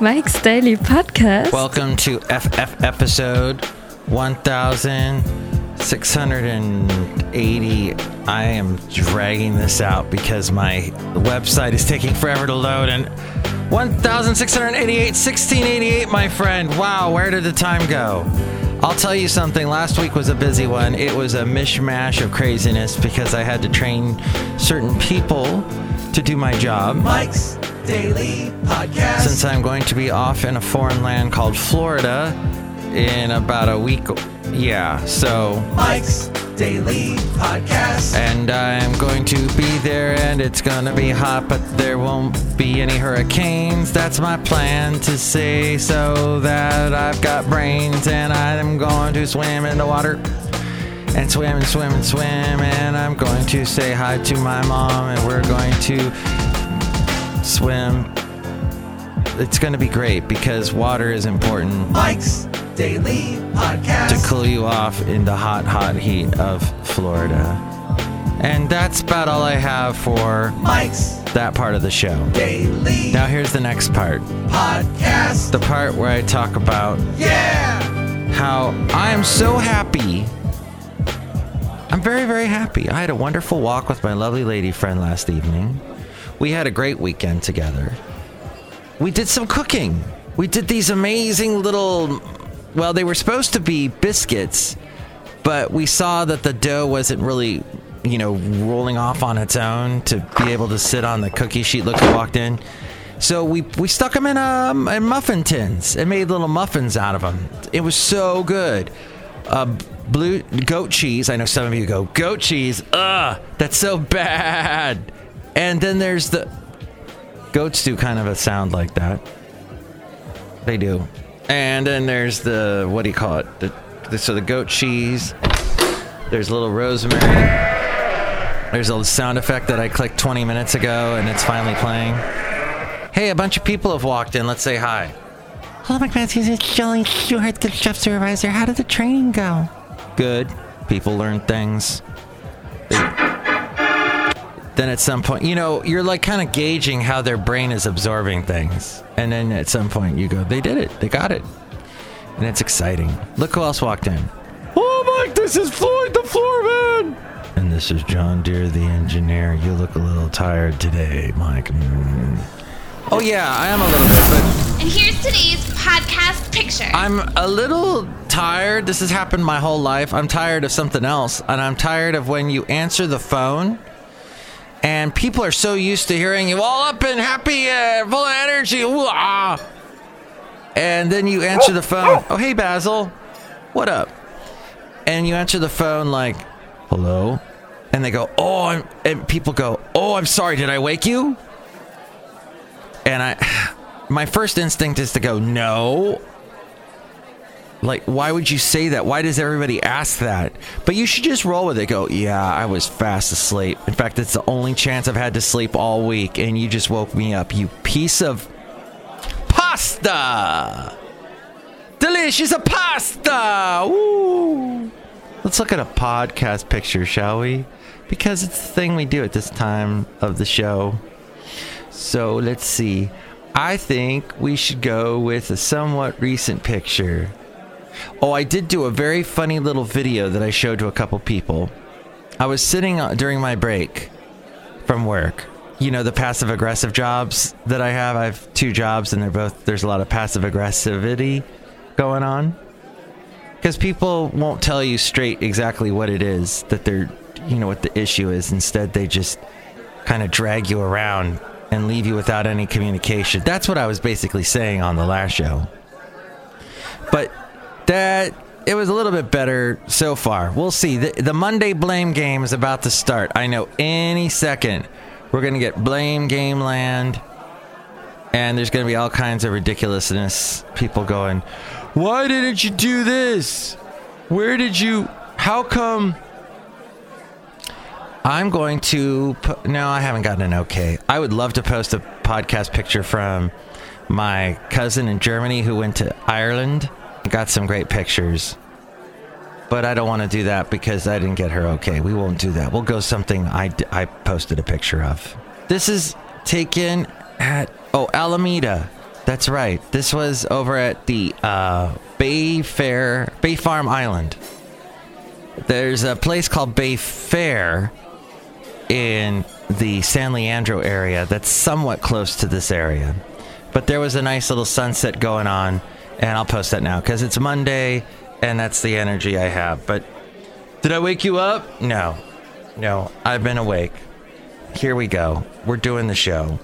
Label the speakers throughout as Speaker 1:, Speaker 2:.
Speaker 1: Mike's Daily Podcast.
Speaker 2: Welcome to FF episode 1680. I am dragging this out because my website is taking forever to load and 1688 1688 my friend. Wow, where did the time go? I'll tell you something. Last week was a busy one. It was a mishmash of craziness because I had to train certain people to do my job.
Speaker 3: Mike's Daily Podcast.
Speaker 2: Since I'm going to be off in a foreign land called Florida in about a week. Yeah, so.
Speaker 3: Mike's Daily Podcast.
Speaker 2: And I'm going to be there and it's going to be hot, but there won't be any hurricanes. That's my plan to say so that I've got brains and I'm going to swim in the water and swim and swim and swim. And I'm going to say hi to my mom and we're going to swim. It's going to be great because water is important
Speaker 3: Mike's Daily Podcast.
Speaker 2: to cool you off in the hot, hot heat of Florida. And that's about all I have for
Speaker 3: Mike's
Speaker 2: that part of the show.
Speaker 3: Daily
Speaker 2: Now, here's the next part
Speaker 3: Podcast.
Speaker 2: the part where I talk about
Speaker 3: Yeah.
Speaker 2: how I am so happy. I'm very, very happy. I had a wonderful walk with my lovely lady friend last evening. We had a great weekend together. We did some cooking. We did these amazing little, well, they were supposed to be biscuits, but we saw that the dough wasn't really, you know, rolling off on its own to be able to sit on the cookie sheet. Look who walked in. So we we stuck them in um in muffin tins and made little muffins out of them. It was so good. Uh, blue goat cheese. I know some of you go goat cheese. Ugh, that's so bad. And then there's the goats do kind of a sound like that. They do. And then there's the what do you call it? The, the so the goat cheese. There's a little rosemary. There's a sound effect that I clicked 20 minutes ago and it's finally playing. Hey, a bunch of people have walked in. Let's say hi.
Speaker 4: Hello, McManus. It's Jolly Stewart, the chef supervisor. How did the training go?
Speaker 2: Good. People learn things. They- then at some point, you know, you're like kind of gauging how their brain is absorbing things. And then at some point, you go, they did it. They got it. And it's exciting. Look who else walked in. Oh, Mike, this is Floyd the Floorman. And this is John Deere the engineer. You look a little tired today, Mike. Mm. Oh, yeah, I am a little bit, but
Speaker 5: And here's today's podcast picture.
Speaker 2: I'm a little tired. This has happened my whole life. I'm tired of something else. And I'm tired of when you answer the phone and people are so used to hearing you all up and happy, uh, full of energy. Ooh, ah. And then you answer the phone. Oh, hey, Basil. What up? And you answer the phone like, hello? And they go, oh, I'm, and people go, oh, I'm sorry. Did I wake you? And I, my first instinct is to go, no. Like, why would you say that? Why does everybody ask that? But you should just roll with it. Go, yeah, I was fast asleep. In fact, it's the only chance I've had to sleep all week, and you just woke me up, you piece of pasta. Delicious pasta. Woo. Let's look at a podcast picture, shall we? Because it's the thing we do at this time of the show. So let's see. I think we should go with a somewhat recent picture. Oh, I did do a very funny little video that I showed to a couple people. I was sitting uh, during my break from work. You know, the passive aggressive jobs that I have. I have two jobs, and they're both, there's a lot of passive aggressivity going on. Because people won't tell you straight exactly what it is that they're, you know, what the issue is. Instead, they just kind of drag you around and leave you without any communication. That's what I was basically saying on the last show. But that it was a little bit better so far. We'll see. The, the Monday blame game is about to start. I know any second we're going to get blame game land and there's going to be all kinds of ridiculousness. People going, "Why didn't you do this? Where did you how come I'm going to. Po- no, I haven't gotten an okay. I would love to post a podcast picture from my cousin in Germany who went to Ireland. Got some great pictures. But I don't want to do that because I didn't get her okay. We won't do that. We'll go something I, I posted a picture of. This is taken at, oh, Alameda. That's right. This was over at the uh, Bay Fair, Bay Farm Island. There's a place called Bay Fair in the San Leandro area that's somewhat close to this area. But there was a nice little sunset going on, and I'll post that now because it's Monday and that's the energy I have. But did I wake you up? No. No, I've been awake. Here we go. We're doing the show.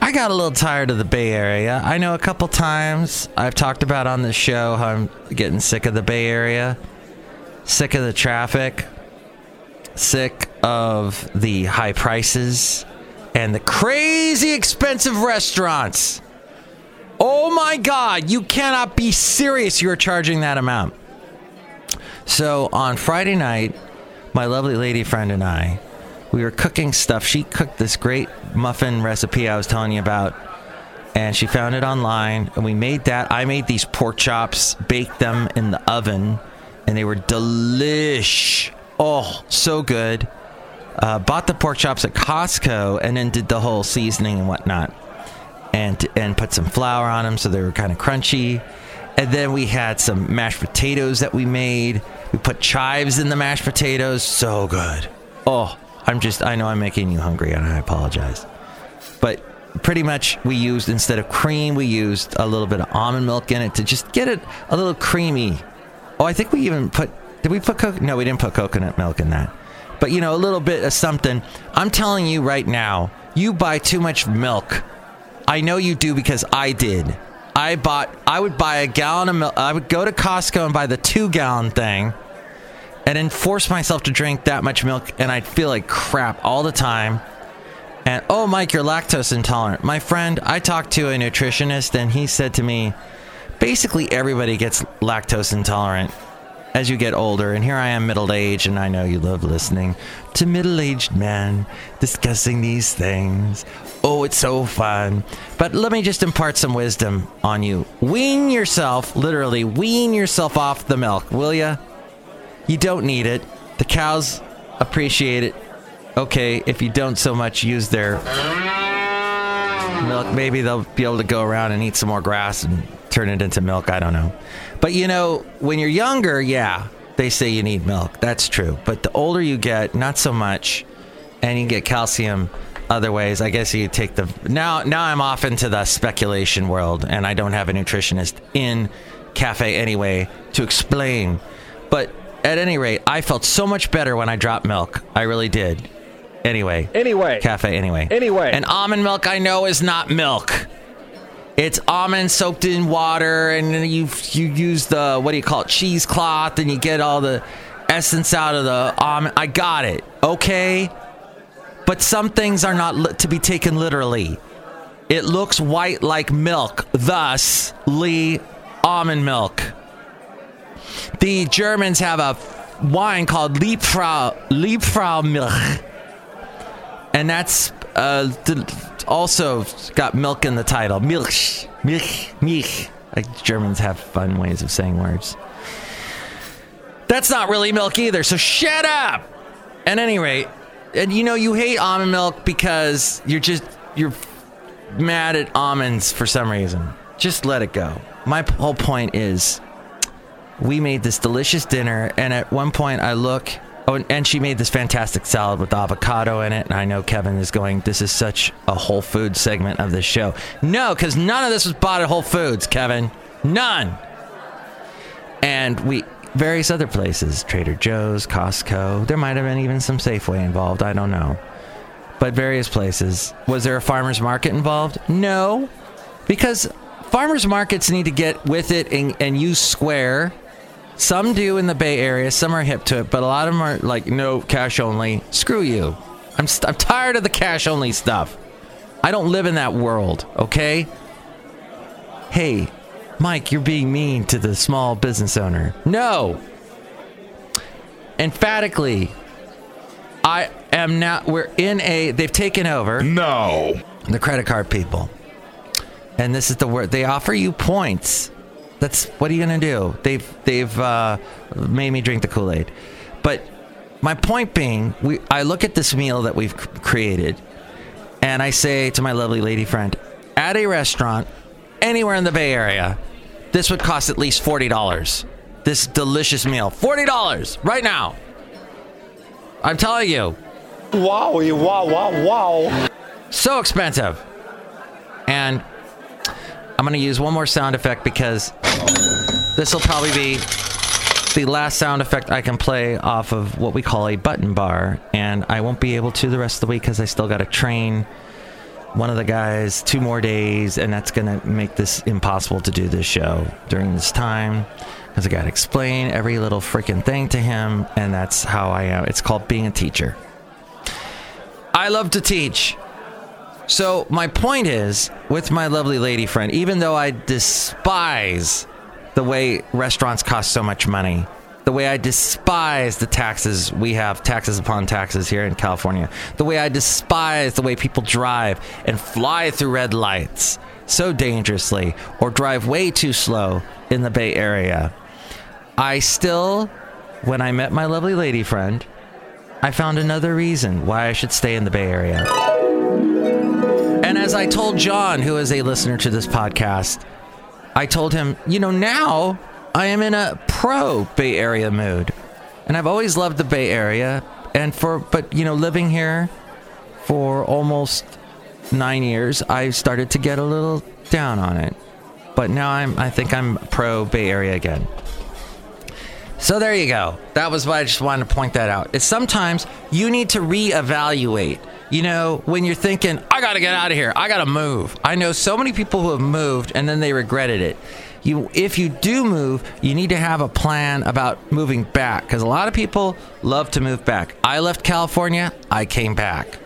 Speaker 2: I got a little tired of the Bay Area. I know a couple times I've talked about on the show how I'm getting sick of the Bay Area, sick of the traffic, sick of the high prices and the crazy expensive restaurants. Oh my God, you cannot be serious. You're charging that amount. So on Friday night, my lovely lady friend and I, we were cooking stuff. She cooked this great muffin recipe I was telling you about, and she found it online. And we made that. I made these pork chops, baked them in the oven, and they were delish. Oh, so good. Uh, bought the pork chops at Costco, and then did the whole seasoning and whatnot, and and put some flour on them so they were kind of crunchy. And then we had some mashed potatoes that we made. We put chives in the mashed potatoes. So good. Oh, I'm just, I know I'm making you hungry and I apologize. But pretty much we used, instead of cream, we used a little bit of almond milk in it to just get it a little creamy. Oh, I think we even put, did we put, co- no, we didn't put coconut milk in that. But you know, a little bit of something. I'm telling you right now, you buy too much milk. I know you do because I did. I bought, I would buy a gallon of milk. I would go to Costco and buy the two gallon thing and then force myself to drink that much milk and I'd feel like crap all the time. And oh, Mike, you're lactose intolerant. My friend, I talked to a nutritionist and he said to me, basically everybody gets lactose intolerant as you get older. And here I am, middle aged, and I know you love listening to middle aged men discussing these things. Oh, it's so fun. But let me just impart some wisdom on you. Wean yourself, literally, wean yourself off the milk, will ya? You don't need it. The cows appreciate it. Okay, if you don't so much use their milk, maybe they'll be able to go around and eat some more grass and turn it into milk. I don't know. But you know, when you're younger, yeah, they say you need milk. That's true. But the older you get, not so much. And you get calcium other ways. I guess you take the now now I'm off into the speculation world and I don't have a nutritionist in cafe anyway to explain. But at any rate, I felt so much better when I dropped milk. I really did. Anyway.
Speaker 6: Anyway.
Speaker 2: Cafe anyway.
Speaker 6: Anyway.
Speaker 2: And almond milk I know is not milk. It's almond soaked in water and then you you use the what do you call it? cheesecloth and you get all the essence out of the almond. I got it. Okay? But some things are not li- to be taken literally. It looks white like milk, thus Lee almond milk. The Germans have a wine called Liebfrau Liebfrau Milch, and that's uh, also got milk in the title. Milch, Milch, Milch. Like Germans have fun ways of saying words. That's not really milk either. So shut up. At any rate, and you know you hate almond milk because you're just you're mad at almonds for some reason. Just let it go. My whole point is we made this delicious dinner and at one point I look oh and- she made this fantastic salad with avocado in it and I know Kevin is going this is such a Whole Foods segment of this show. No, cuz none of this was bought at Whole Foods, Kevin. None. And we various other places, Trader Joe's, Costco. There might have been even some Safeway involved, I don't know. But various places. Was there a farmers market involved? No. Because farmers markets need to get with it and, and use Square. Some do in the Bay Area, some are hip to it, but a lot of them are like, no, cash only. Screw you. I'm, st- I'm tired of the cash only stuff. I don't live in that world, okay? Hey, Mike, you're being mean to the small business owner. No. Emphatically, I am now, we're in a, they've taken over
Speaker 7: No.
Speaker 2: the credit card people. And this is the word they offer you points. That's what are you gonna do? They've they've uh, made me drink the Kool Aid. But my point being, we I look at this meal that we've created, and I say to my lovely lady friend, at a restaurant anywhere in the Bay Area, this would cost at least $40. This delicious meal. $40 right now. I'm telling you.
Speaker 6: Wow! wow, wow, wow.
Speaker 2: So expensive. And I'm going to use one more sound effect because this will probably be the last sound effect I can play off of what we call a button bar. And I won't be able to the rest of the week because I still got to train one of the guys two more days. And that's to make this impossible to do this show during this time because I got to explain every little freaking thing to him. And that's how I am. It's called being a teacher. I love to teach. So my point is, with my lovely lady friend, even though I despise the way restaurants cost so much money, the way I despise the taxes we have, taxes upon taxes here in California, the way I despise the way people drive and fly through red lights so dangerously or drive way too slow in the Bay Area, I still, when I met my lovely lady friend, I found another reason why I should stay in the Bay Area. As I told John, who is a listener to this podcast, I told him, you know, now I am in a pro Bay Area mood. And I've always loved the Bay Area. And for, but, you know, living here for almost nine years, I started to get a little down on it. But now I'm, I think I'm pro Bay Area again. So there you go. That was why I just wanted to point that out. It's sometimes you need to reevaluate. You know, when you're thinking, I got to get out of here, I got to move. I know so many people who have moved and then they regretted it. You, if you do move, you need to have a plan about moving back because a lot of people love to move back. I left California, I came back.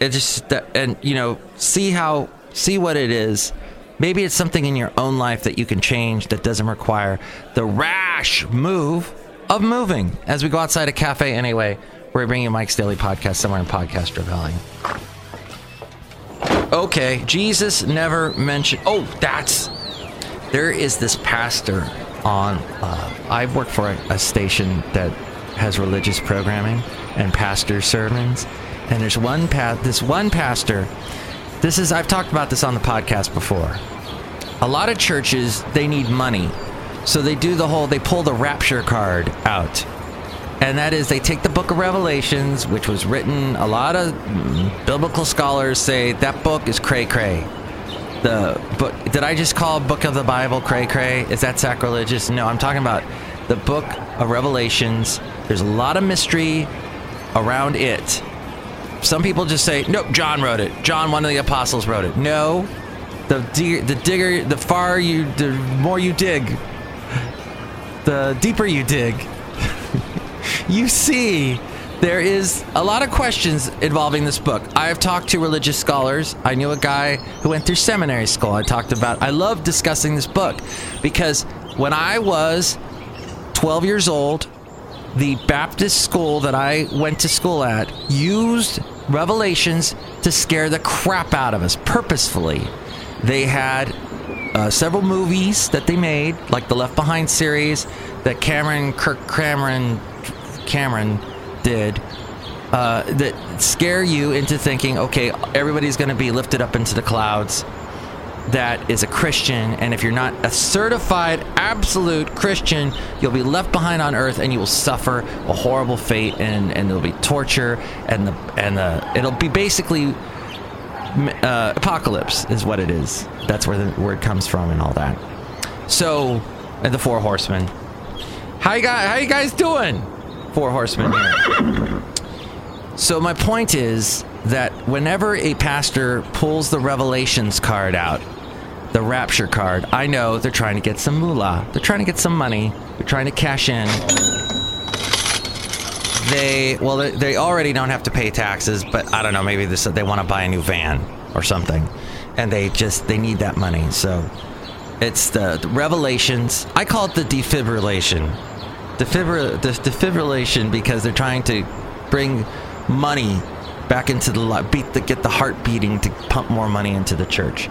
Speaker 2: It just and you know, see how see what it is Maybe it's something in your own life that you can change that doesn't require the rash move of moving. As we go outside a cafe anyway, we're bringing Mike's Daily Podcast somewhere in Podcaster Valley. Okay, Jesus never mentioned. Oh, that's. There is this pastor on. Uh, I work for a, a station that has religious programming and pastor sermons, and there's one pa- this one pastor this is I've talked about this on the podcast before. A lot of churches they need money. So they do the whole they pull the rapture card out. And that is they take the book of Revelations, which was written a lot of biblical scholars say that book is cray cray. The book did I just call book of the Bible cray cray? Is that sacrilegious? No, I'm talking about the book of Revelations. There's a lot of mystery around it some people just say, nope, John wrote it. John, one of the apostles, wrote it. No, the dig- the digger, the far you, the more you dig, the deeper you dig, you see there is a lot of questions involving this book. I have talked to religious scholars. I knew a guy who went through seminary school. I talked about. I love discussing this book because when I was 12 years old, the Baptist school that I went to school at used Revelations to scare the crap out of us purposefully. They had uh, several movies that they made, like the Left Behind series that Cameron Kirk Cameron Cameron did. Uh, that scare you into thinking, okay, everybody's going to be lifted up into the clouds that is a Christian, and if you're not a certified absolute Christian, you'll be left behind on earth and you will suffer a horrible fate and, and there'll be torture and the and the it'll be basically uh, apocalypse is what it is. That's where the word comes from and all that. So, and the four horsemen. How you guys how you guys doing? Four horsemen here. So my point is that whenever a pastor pulls the revelations card out, the rapture card, I know they're trying to get some moolah. They're trying to get some money. They're trying to cash in. They well, they, already don't have to pay taxes, but I don't know. Maybe they want to buy a new van or something, and they just they need that money. So it's the, the revelations. I call it the defibrillation. Defibr- the defibrillation because they're trying to bring money back into the li- beat the get the heart beating to pump more money into the church.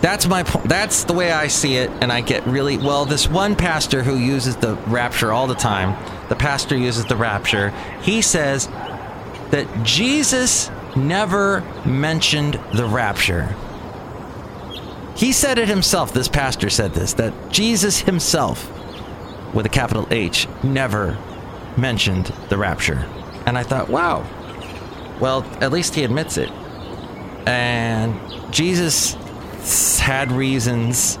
Speaker 2: That's my point. That's the way I see it, and I get really well. This one pastor who uses the rapture all the time, the pastor uses the rapture. He says that Jesus never mentioned the rapture. He said it himself. This pastor said this that Jesus himself, with a capital H, never mentioned the rapture. And I thought, wow. Well, at least he admits it. And Jesus had reasons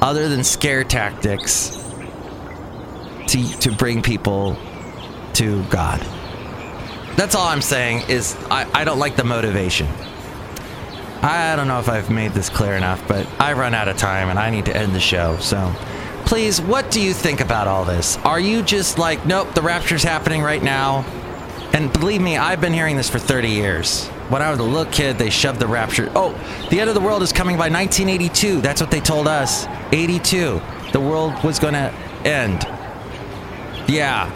Speaker 2: other than scare tactics to, to bring people to God. That's all I'm saying is I, I don't like the motivation. I don't know if I've made this clear enough, but I run out of time and I need to end the show. So please, what do you think about all this? Are you just like, nope, the rapture's happening right now? And believe me, I've been hearing this for 30 years. When I was a little kid, they shoved the rapture. Oh, the end of the world is coming by 1982. That's what they told us. 82. The world was going to end. Yeah.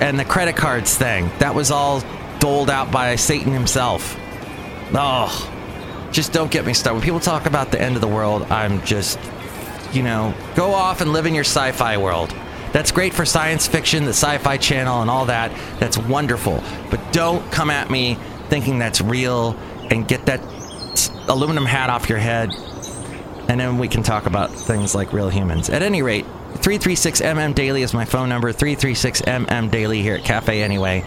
Speaker 2: And the credit cards thing. That was all doled out by Satan himself. Oh, just don't get me started. When people talk about the end of the world, I'm just, you know, go off and live in your sci fi world. That's great for science fiction, the sci fi channel, and all that. That's wonderful. But don't come at me thinking that's real and get that aluminum hat off your head. And then we can talk about things like real humans. At any rate, 336MM Daily is my phone number. 336MM Daily here at Cafe Anyway.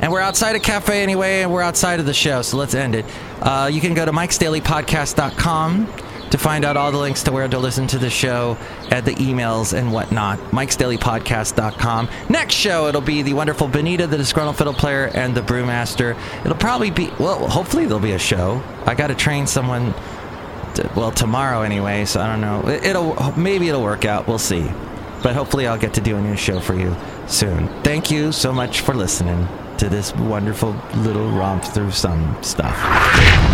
Speaker 2: And we're outside of Cafe Anyway, and we're outside of the show, so let's end it. Uh, you can go to Mike's Daily mikesdailypodcast.com to find out all the links to where to listen to the show and the emails and whatnot. mikesdailypodcast.com. Next show, it'll be the wonderful Benita, the disgruntled fiddle player, and the brewmaster. It'll probably be, well, hopefully there'll be a show. I got to train someone, to, well, tomorrow anyway, so I don't know. It'll, maybe it'll work out. We'll see. But hopefully I'll get to do a new show for you soon. Thank you so much for listening to this wonderful little romp through some stuff.